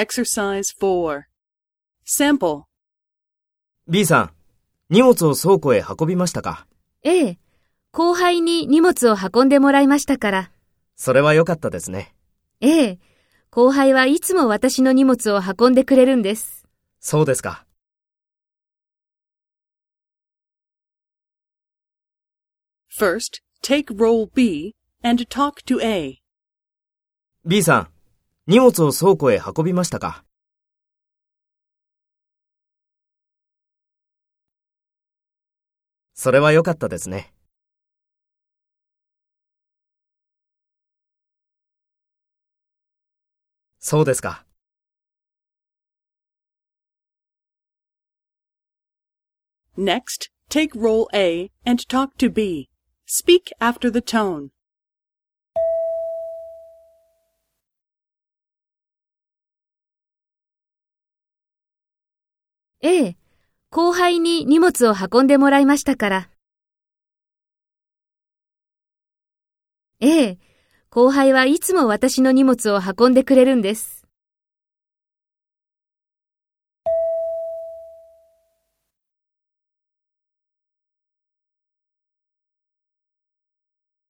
Exercise 4. Sample. B さん、荷物を倉庫へ運びましたか？ええ。後輩に荷物を運んでもらいましたから。それは良かったですね。ええ。後輩はいつも私の荷物を運んでくれるんです。そうですか。First, take role B and talk to A. B さん、荷物を倉庫へ運びましたかそれは良かったですね。そうですか。Next, take role A and talk to B. Speak after the tone. ええ。後輩に荷物を運んでもらいましたから。ええ。後輩はいつも私の荷物を運んでくれるんです。